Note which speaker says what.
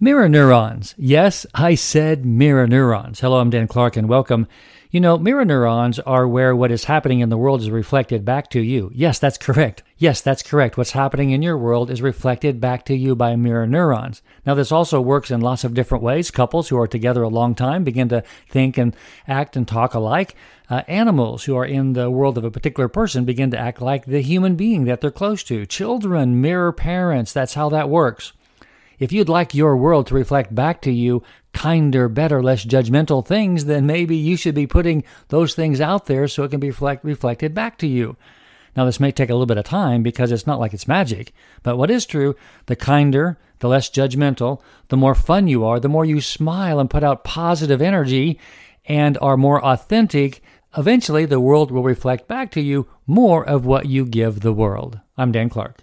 Speaker 1: Mirror neurons. Yes, I said mirror neurons. Hello, I'm Dan Clark and welcome. You know, mirror neurons are where what is happening in the world is reflected back to you. Yes, that's correct. Yes, that's correct. What's happening in your world is reflected back to you by mirror neurons. Now, this also works in lots of different ways. Couples who are together a long time begin to think and act and talk alike. Uh, animals who are in the world of a particular person begin to act like the human being that they're close to. Children mirror parents. That's how that works. If you'd like your world to reflect back to you kinder, better, less judgmental things, then maybe you should be putting those things out there so it can be reflect, reflected back to you. Now, this may take a little bit of time because it's not like it's magic, but what is true, the kinder, the less judgmental, the more fun you are, the more you smile and put out positive energy and are more authentic, eventually the world will reflect back to you more of what you give the world. I'm Dan Clark.